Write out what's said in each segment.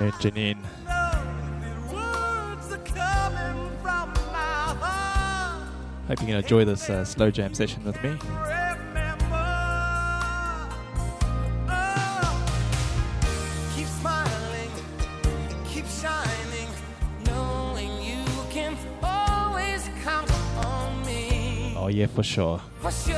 afternoon, Janine. Hope you can enjoy this uh, slow jam session with me. Oh, yeah, for sure. For sure.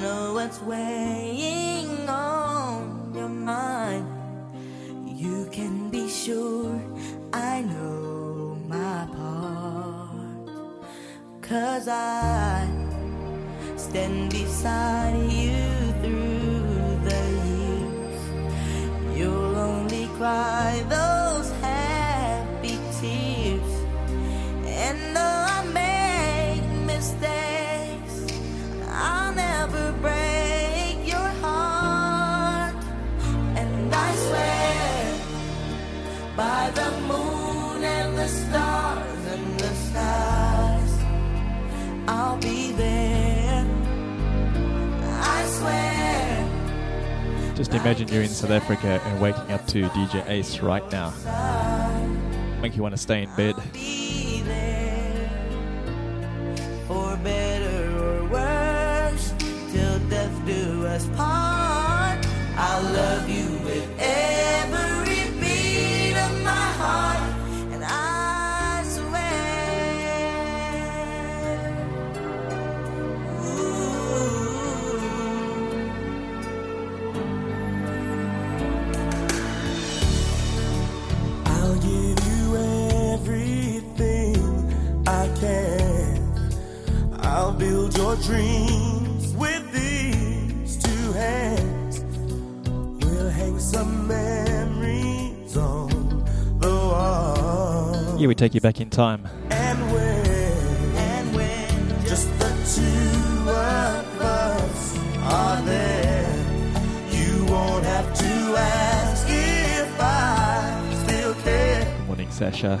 know what's weighing on your mind. You can be sure I know my part. Cause I stand beside you. imagine you're in South Africa and waking up to DJ Ace right now. Make you want to stay in bed. I can. I'll build your dreams with these two hands. We'll hang some memories on the wall. Yeah, we take you back in time. And when, and when just the two of us are there, you won't have to ask if I still care. Good morning, Sasha.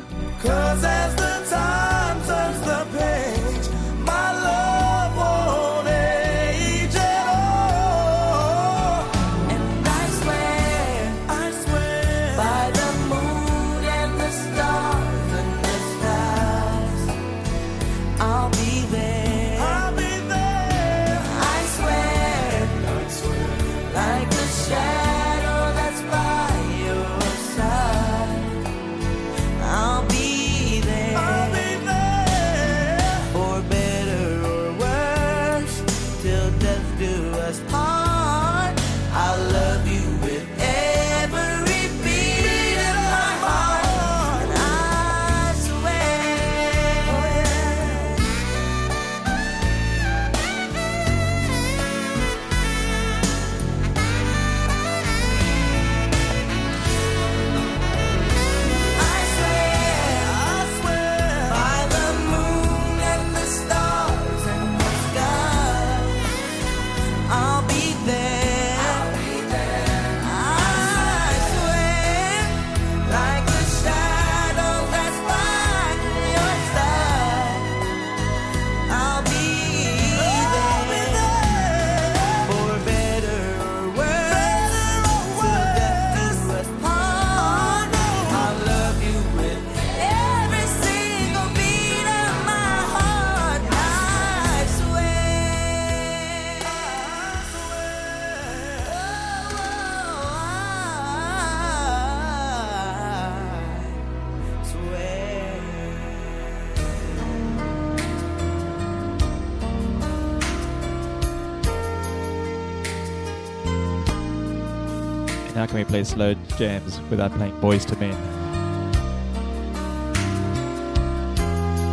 we play slow jams without playing Boyz II Men.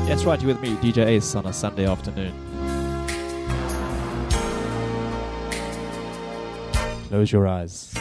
That's right, you're with me, DJ Ace, on a Sunday afternoon. Close your eyes.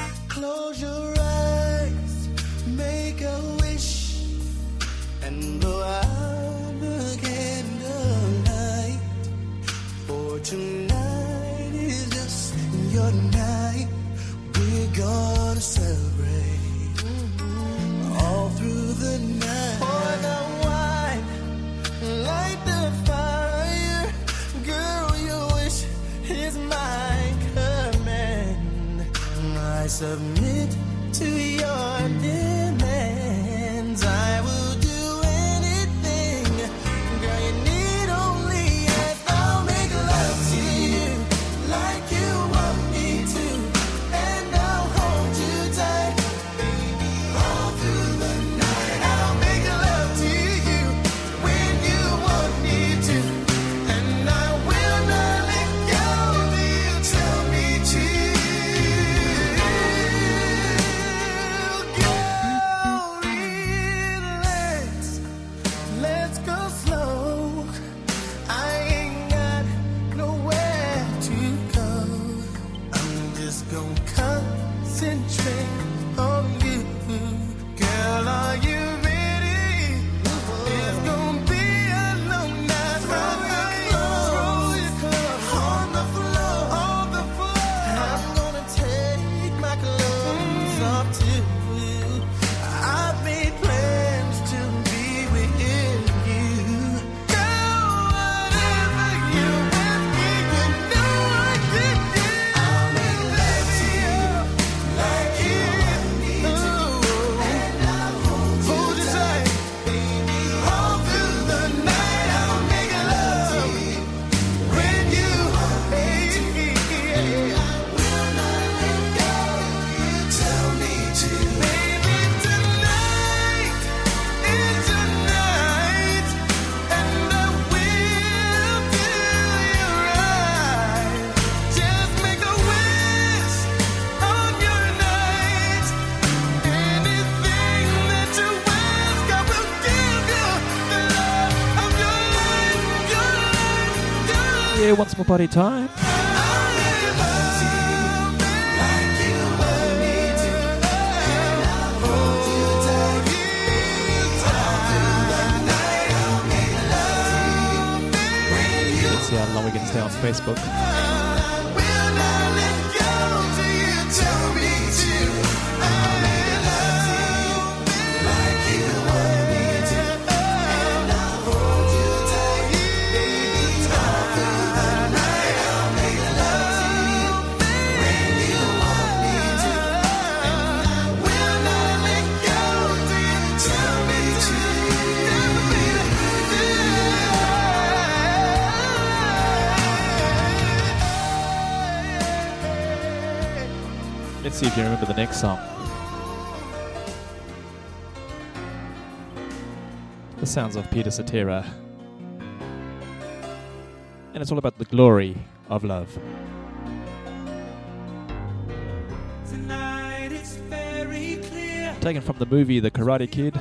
Apple Party time. see how uh, long we can stay on Facebook. see if you remember the next song. The sounds of Peter Cetera. And it's all about the glory of love. Taken from the movie The Karate Kid.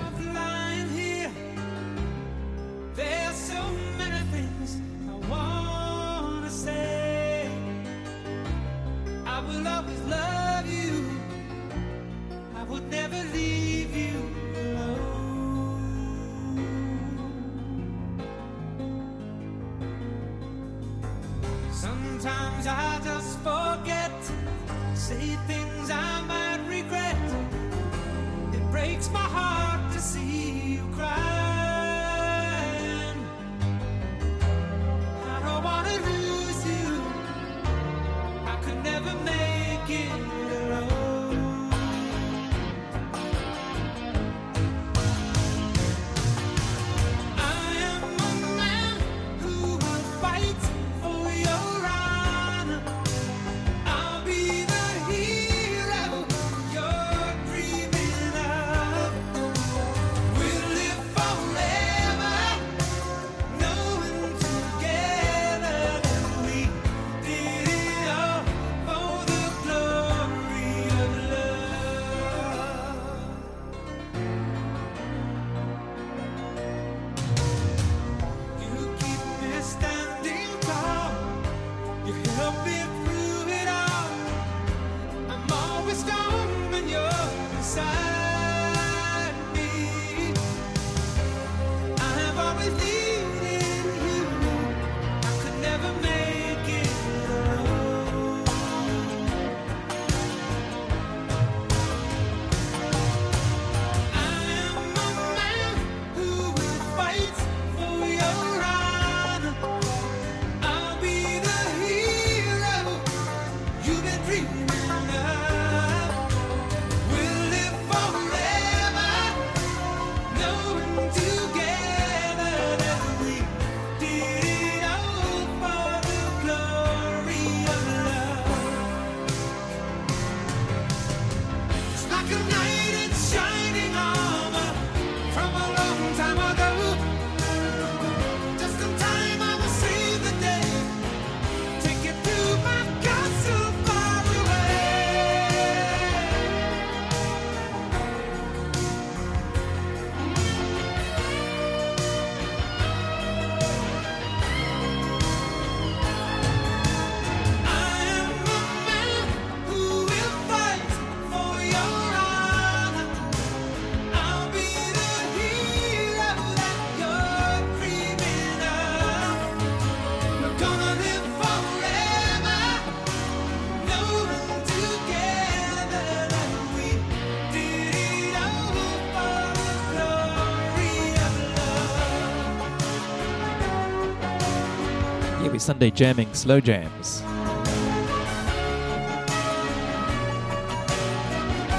Sunday Jamming Slow Jams.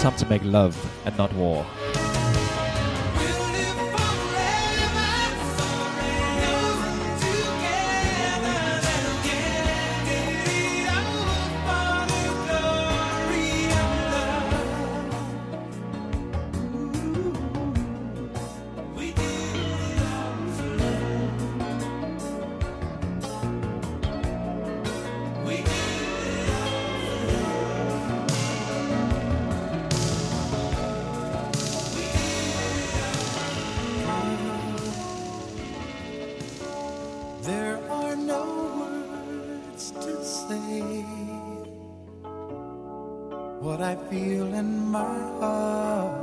Time to make love and not war. I feel in my heart.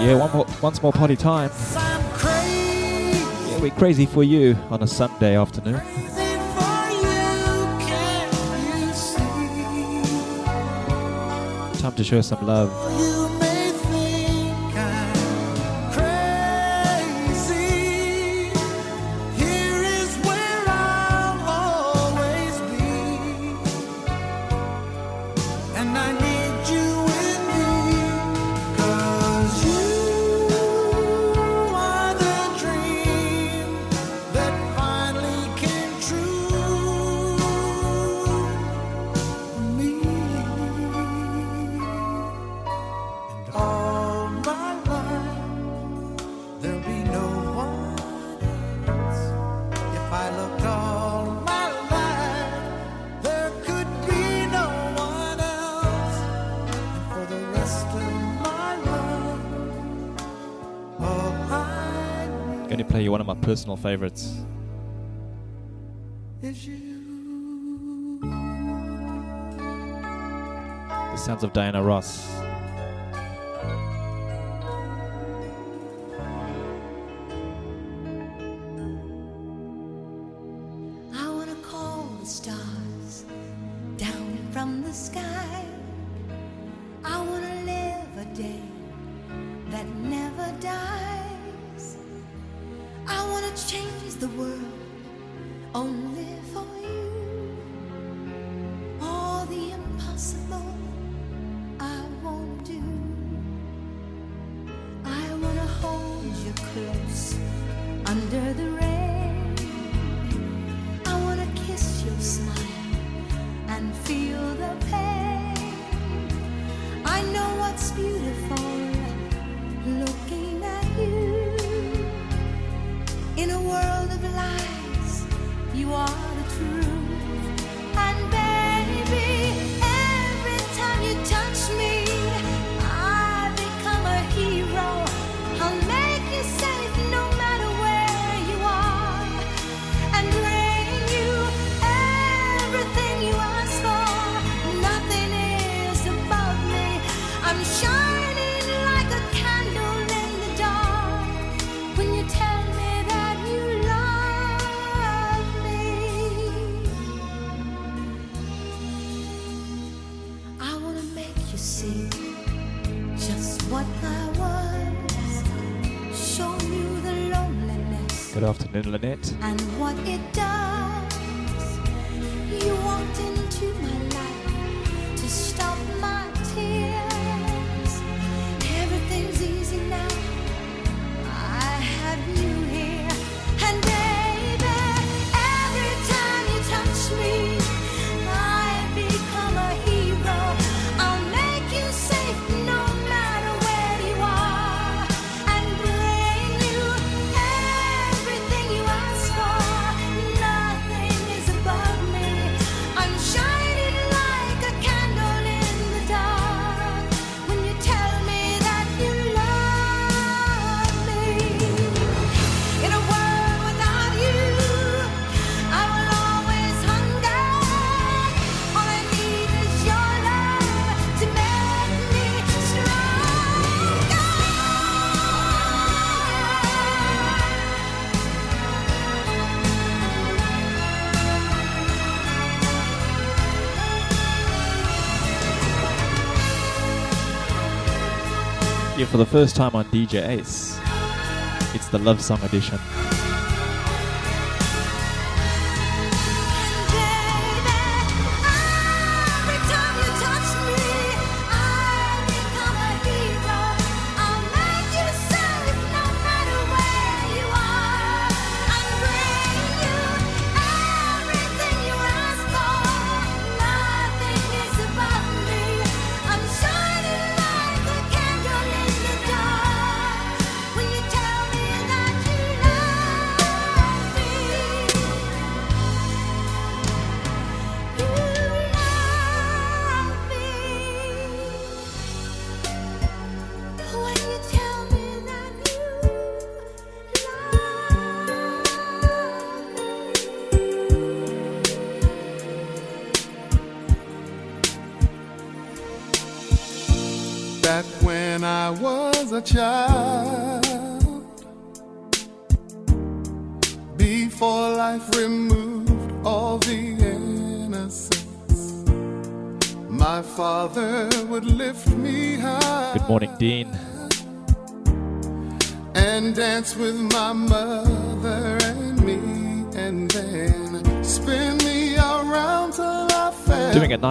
Yeah, one more, once more potty time. Yeah, we're crazy for you on a Sunday afternoon. Time to show some love. personal favorites. and Lynette. And what it for the first time on DJ Ace. It's the Love Song Edition.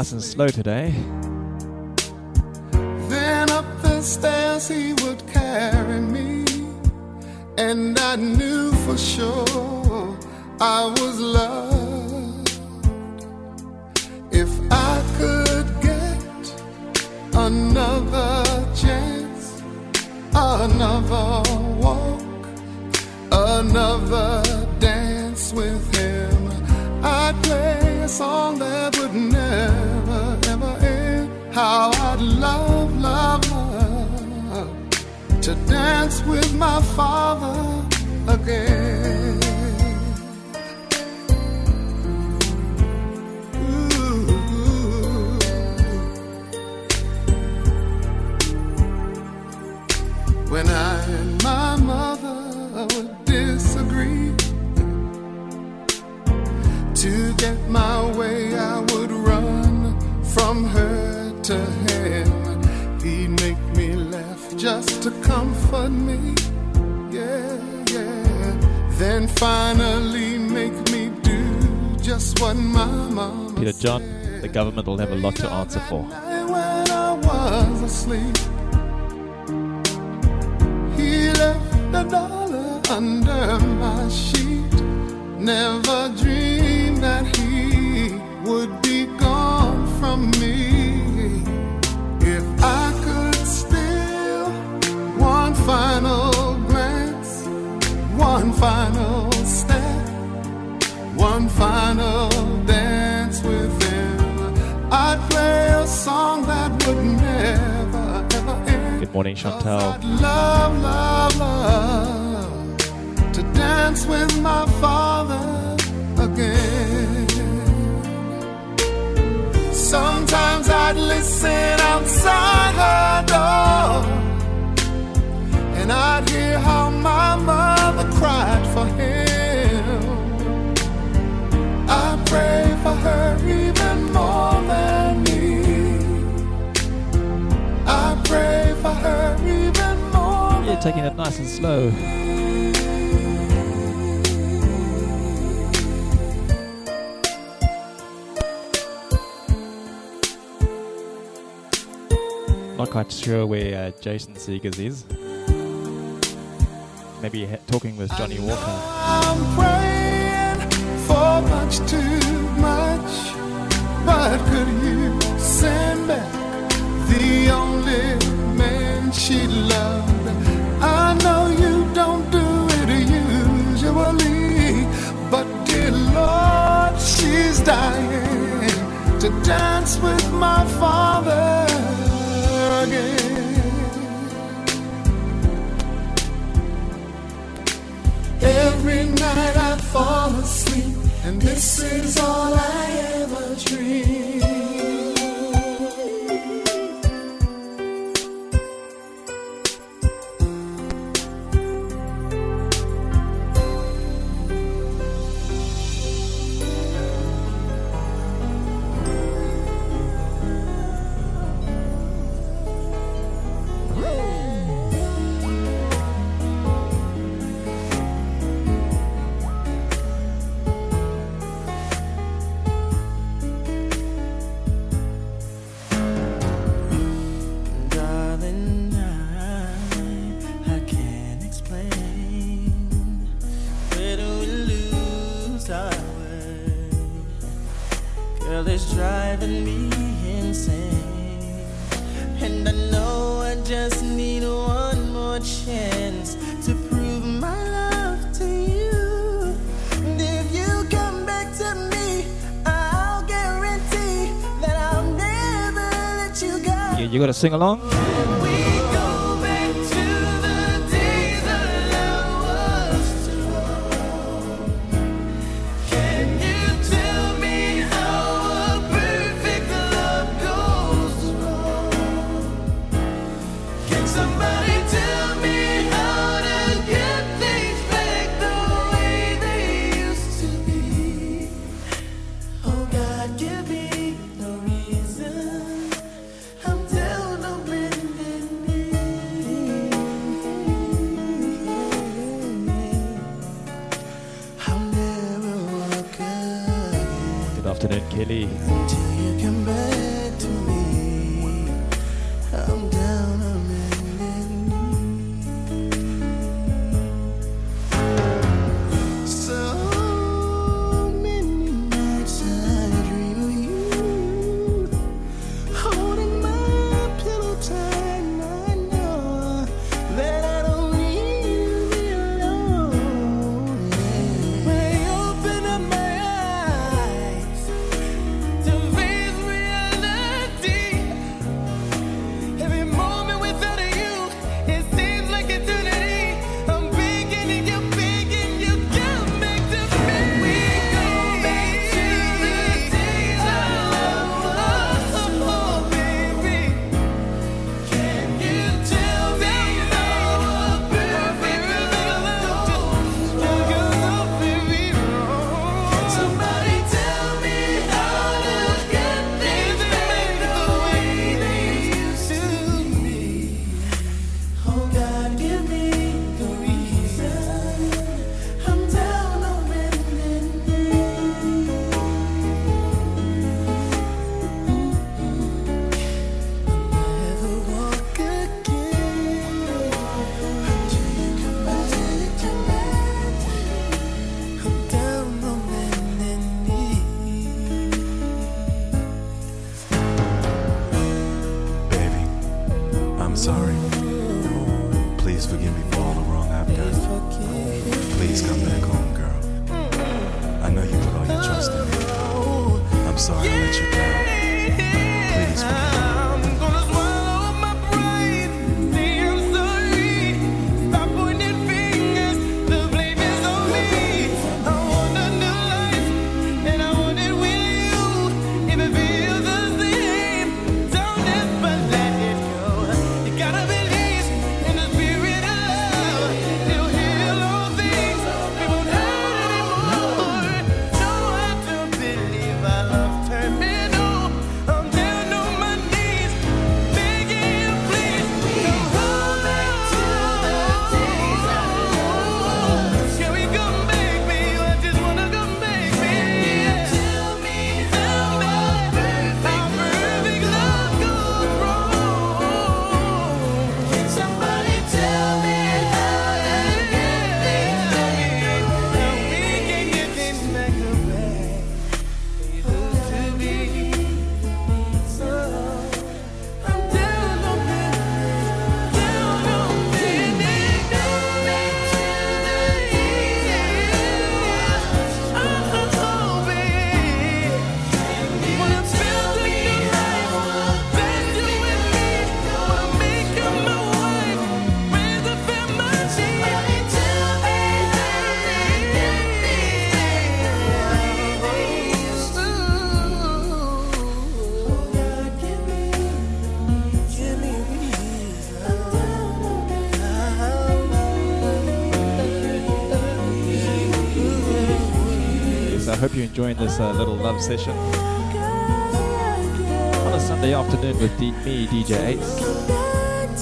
Nice and slow today. Then up the stairs he would carry me, and I knew for sure I was loved. If I could get another chance, another walk, another dance with him, I'd play a song that How I'd love, love, love to dance with my father again. When I and my mother would disagree, to get my way, I would to comfort me. Yeah, yeah. Then finally make me do just what my Peter John, the government will have a lot to answer for. when I was asleep. He left a dollar under my sheet. Never dreamed that he would be gone from me. Final glance, one final step, one final dance with him. I'd play a song that would never, ever end. Good morning, I'd Chantal. love, love, love to dance with my father again. Sometimes I'd listen outside her and I'd hear how my mother cried for him. I pray for her even more than me. I pray for her even more. Yeah, taking it nice and slow. Not quite sure where uh, Jason Segers is. Maybe talking with Johnny Walker. I'm praying for much too much, but could you send back the only man she loved? I know you don't do it usually, but dear Lord, she's dying to dance with my father again. Fall asleep, and this is all I ever dream. sing along. I hope you're enjoying this uh, little love session on a Sunday afternoon with D- me, DJ Ace.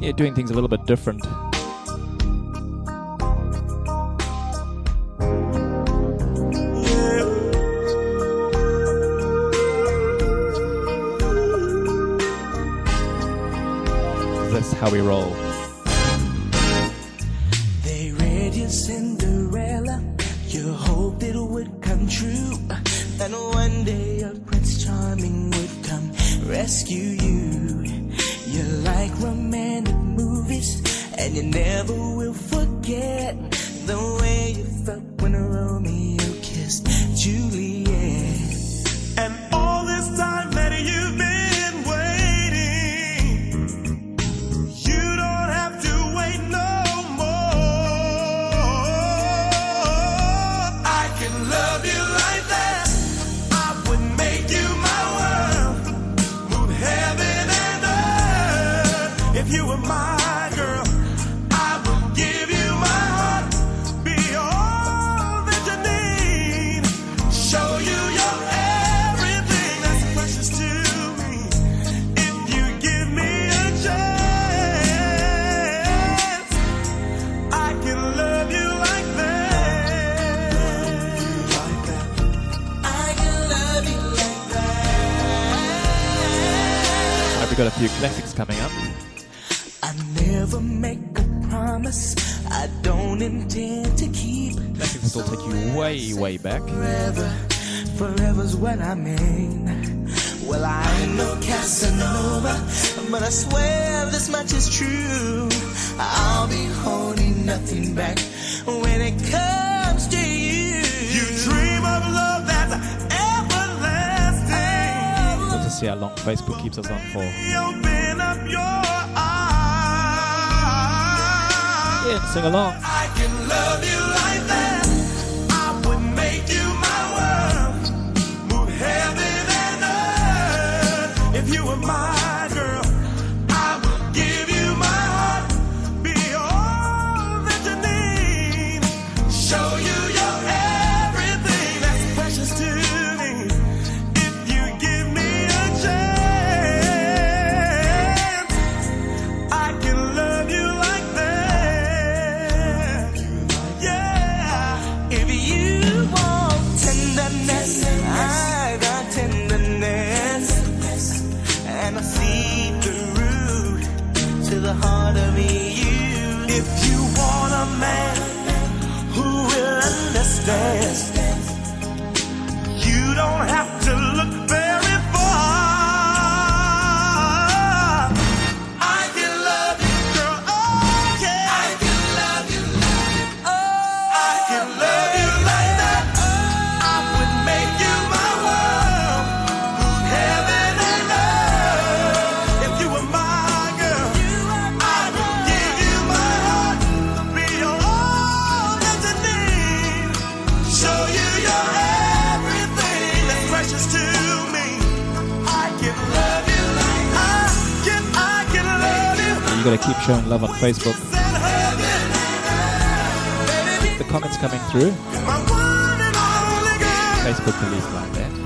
Yeah, doing things a little bit different. how we roll. to keep That can still take you way, way back. Forever, forever's what I mean. Well, I know Casanova, but I swear this much is true. I'll be holding nothing back when it comes to you. You dream of love that's everlasting. Good to see how long Facebook keeps us on for. Sing along. showing love on Facebook. The comments coming through. Facebook police like that.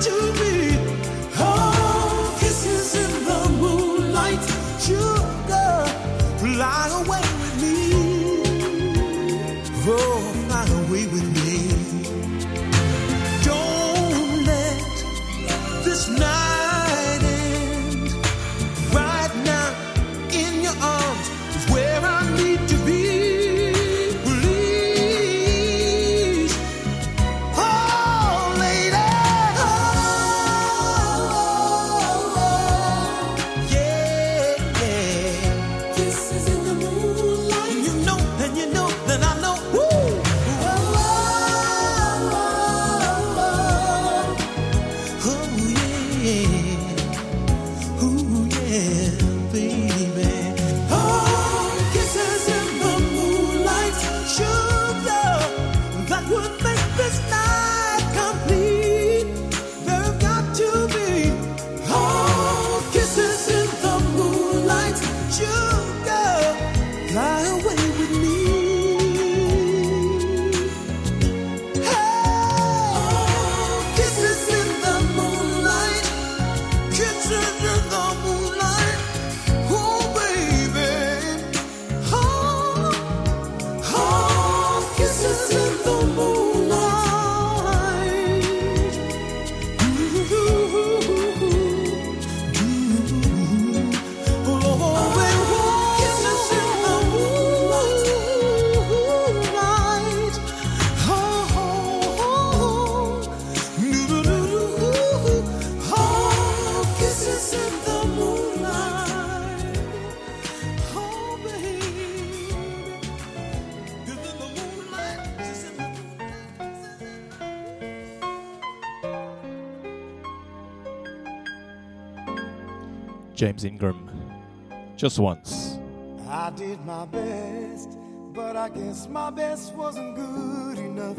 to be James Ingram. Just once. I did my best, but I guess my best wasn't good enough.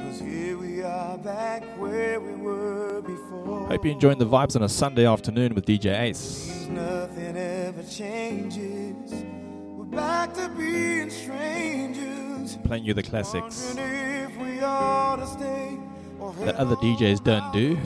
Cause here we are back where we were before. Hope you're enjoying the vibes on a Sunday afternoon with DJ Ace. Nothing ever changes. We're back to being strangers. Playing you the classics that other DJs don't do.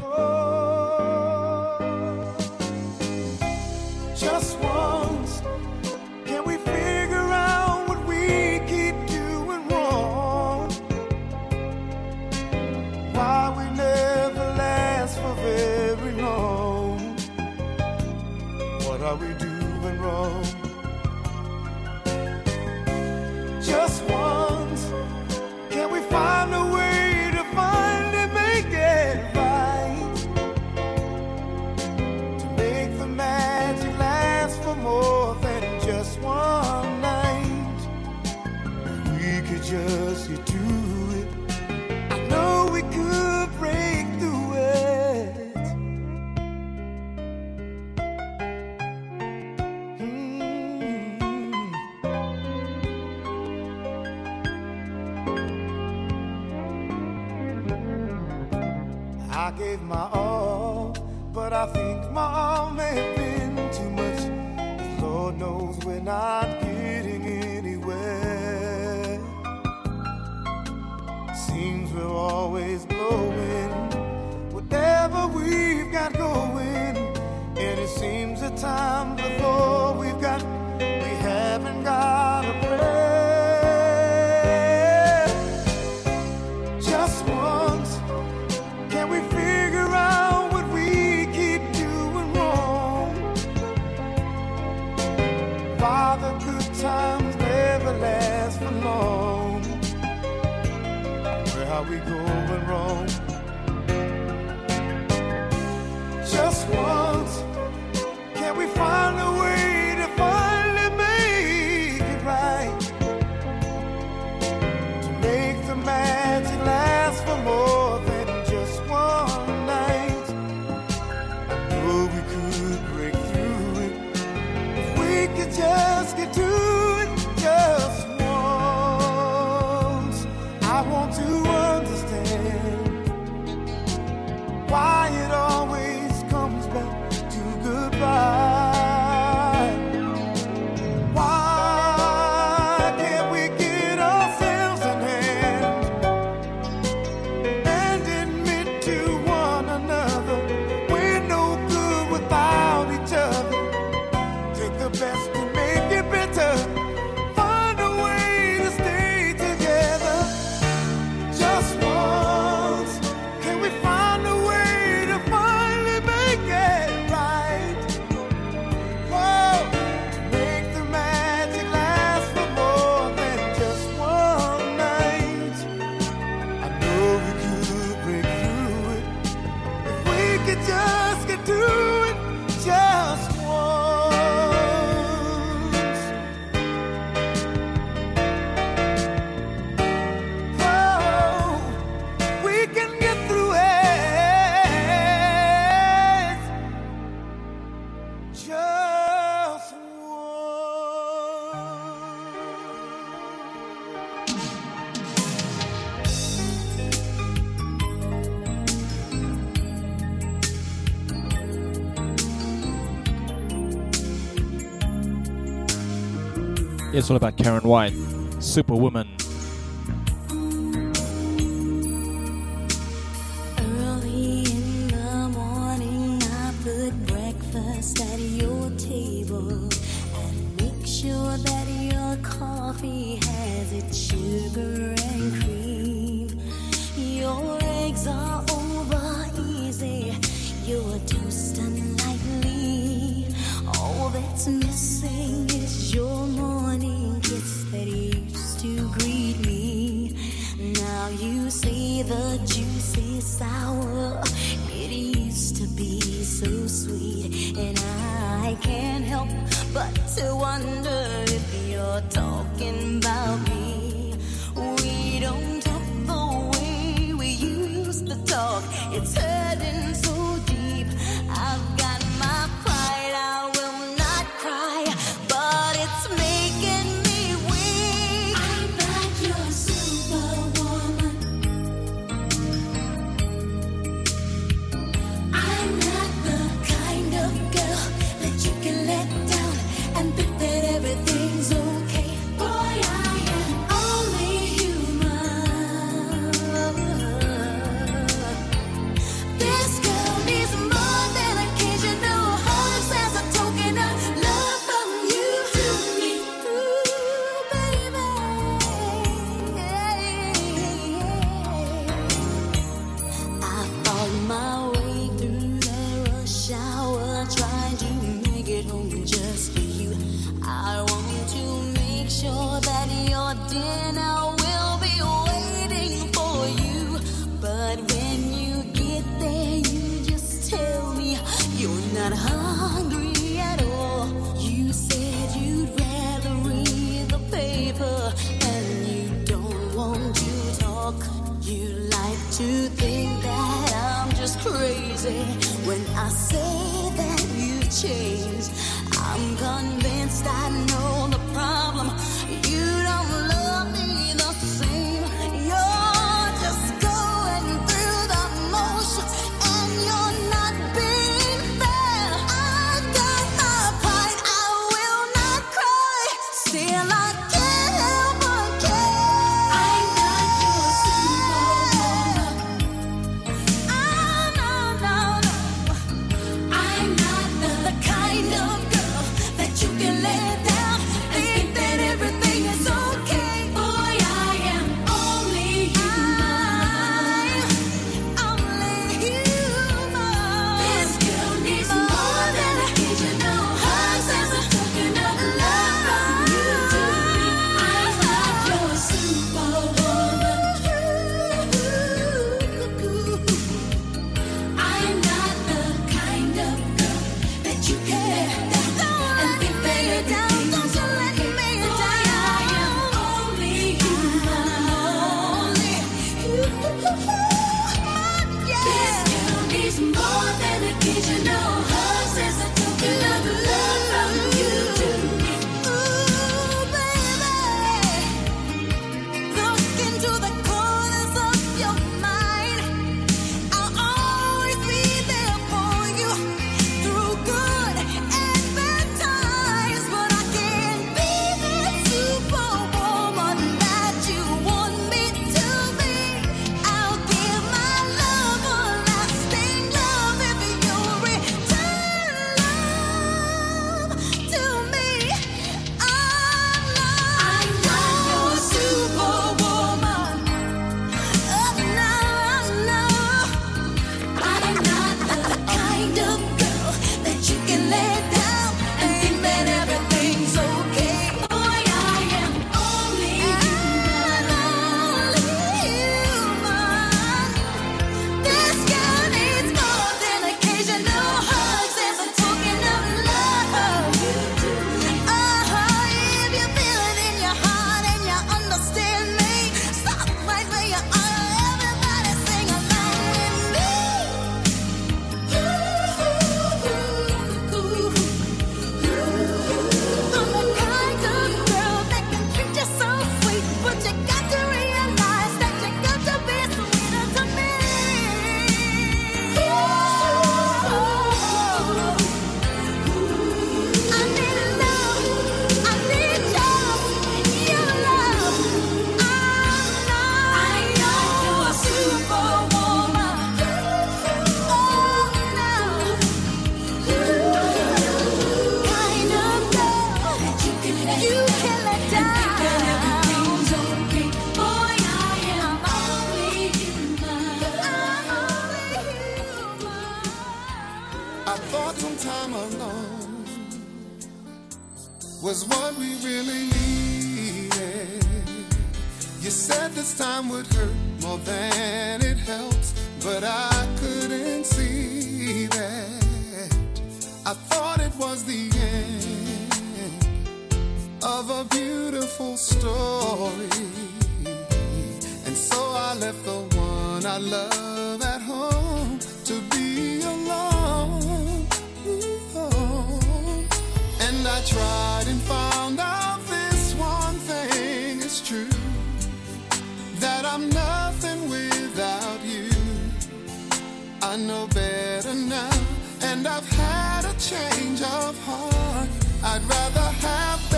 It's all about Karyn White, Superwoman. your dinner will be waiting for you. But when you get there, you just tell me you're not hungry at all. You said you'd rather read the paper and you don't want to talk. You like to think that I'm just crazy when I say that you've changed. I'm convinced I beautiful story. And so I left the one I love at home to be alone. And I tried and found out this one thing is true that I'm nothing without you. I know better now, and I've had a change of heart. I'd rather have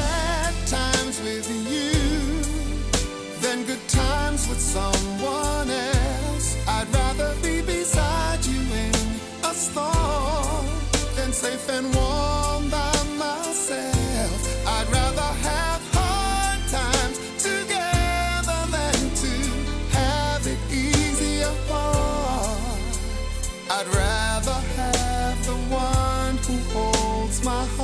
than safe and warm by myself. I'd rather have hard times together than to have it apart. I'd rather have the one who holds my heart.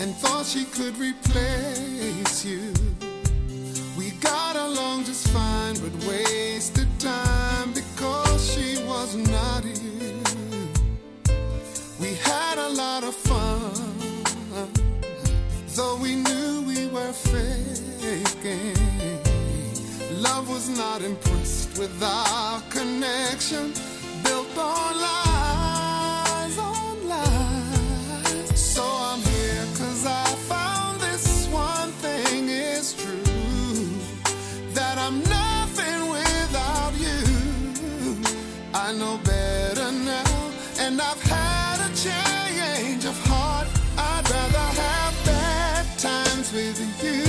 And thought she could replace you. We got along just fine, but wasted time because she was not you. We had a lot of fun, though we knew we were faking. Love was not impressed with our connection, built on lies, I'm nothing without you. I know better now, and I've had a change of heart. I'd rather have bad times with you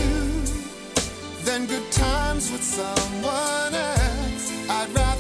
than good times with someone else. I'd rather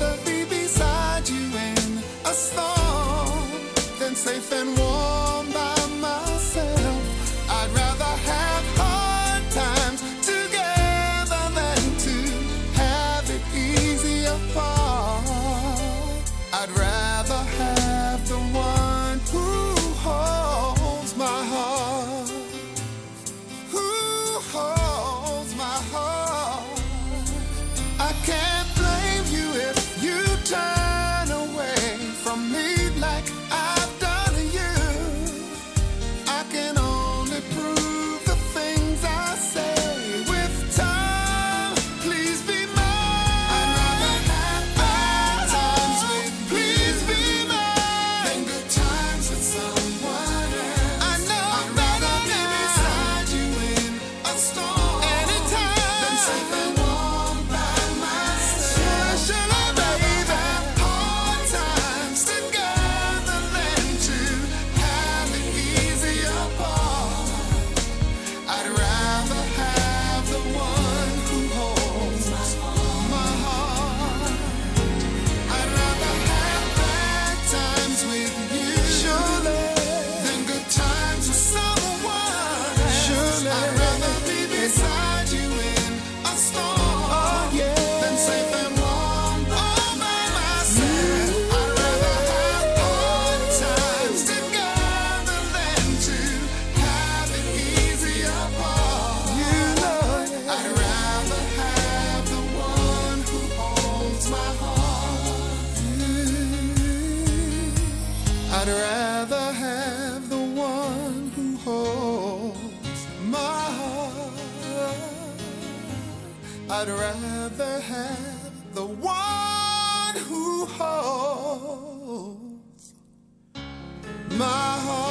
I'd rather have the one who holds my heart.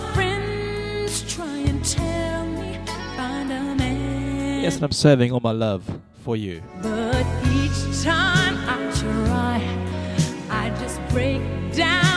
yes, and I'm serving all my love for you. But each time I try, I just break down.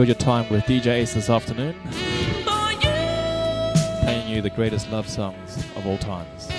enjoyed your time with DJ Ace this afternoon, playing you the greatest love songs of all times.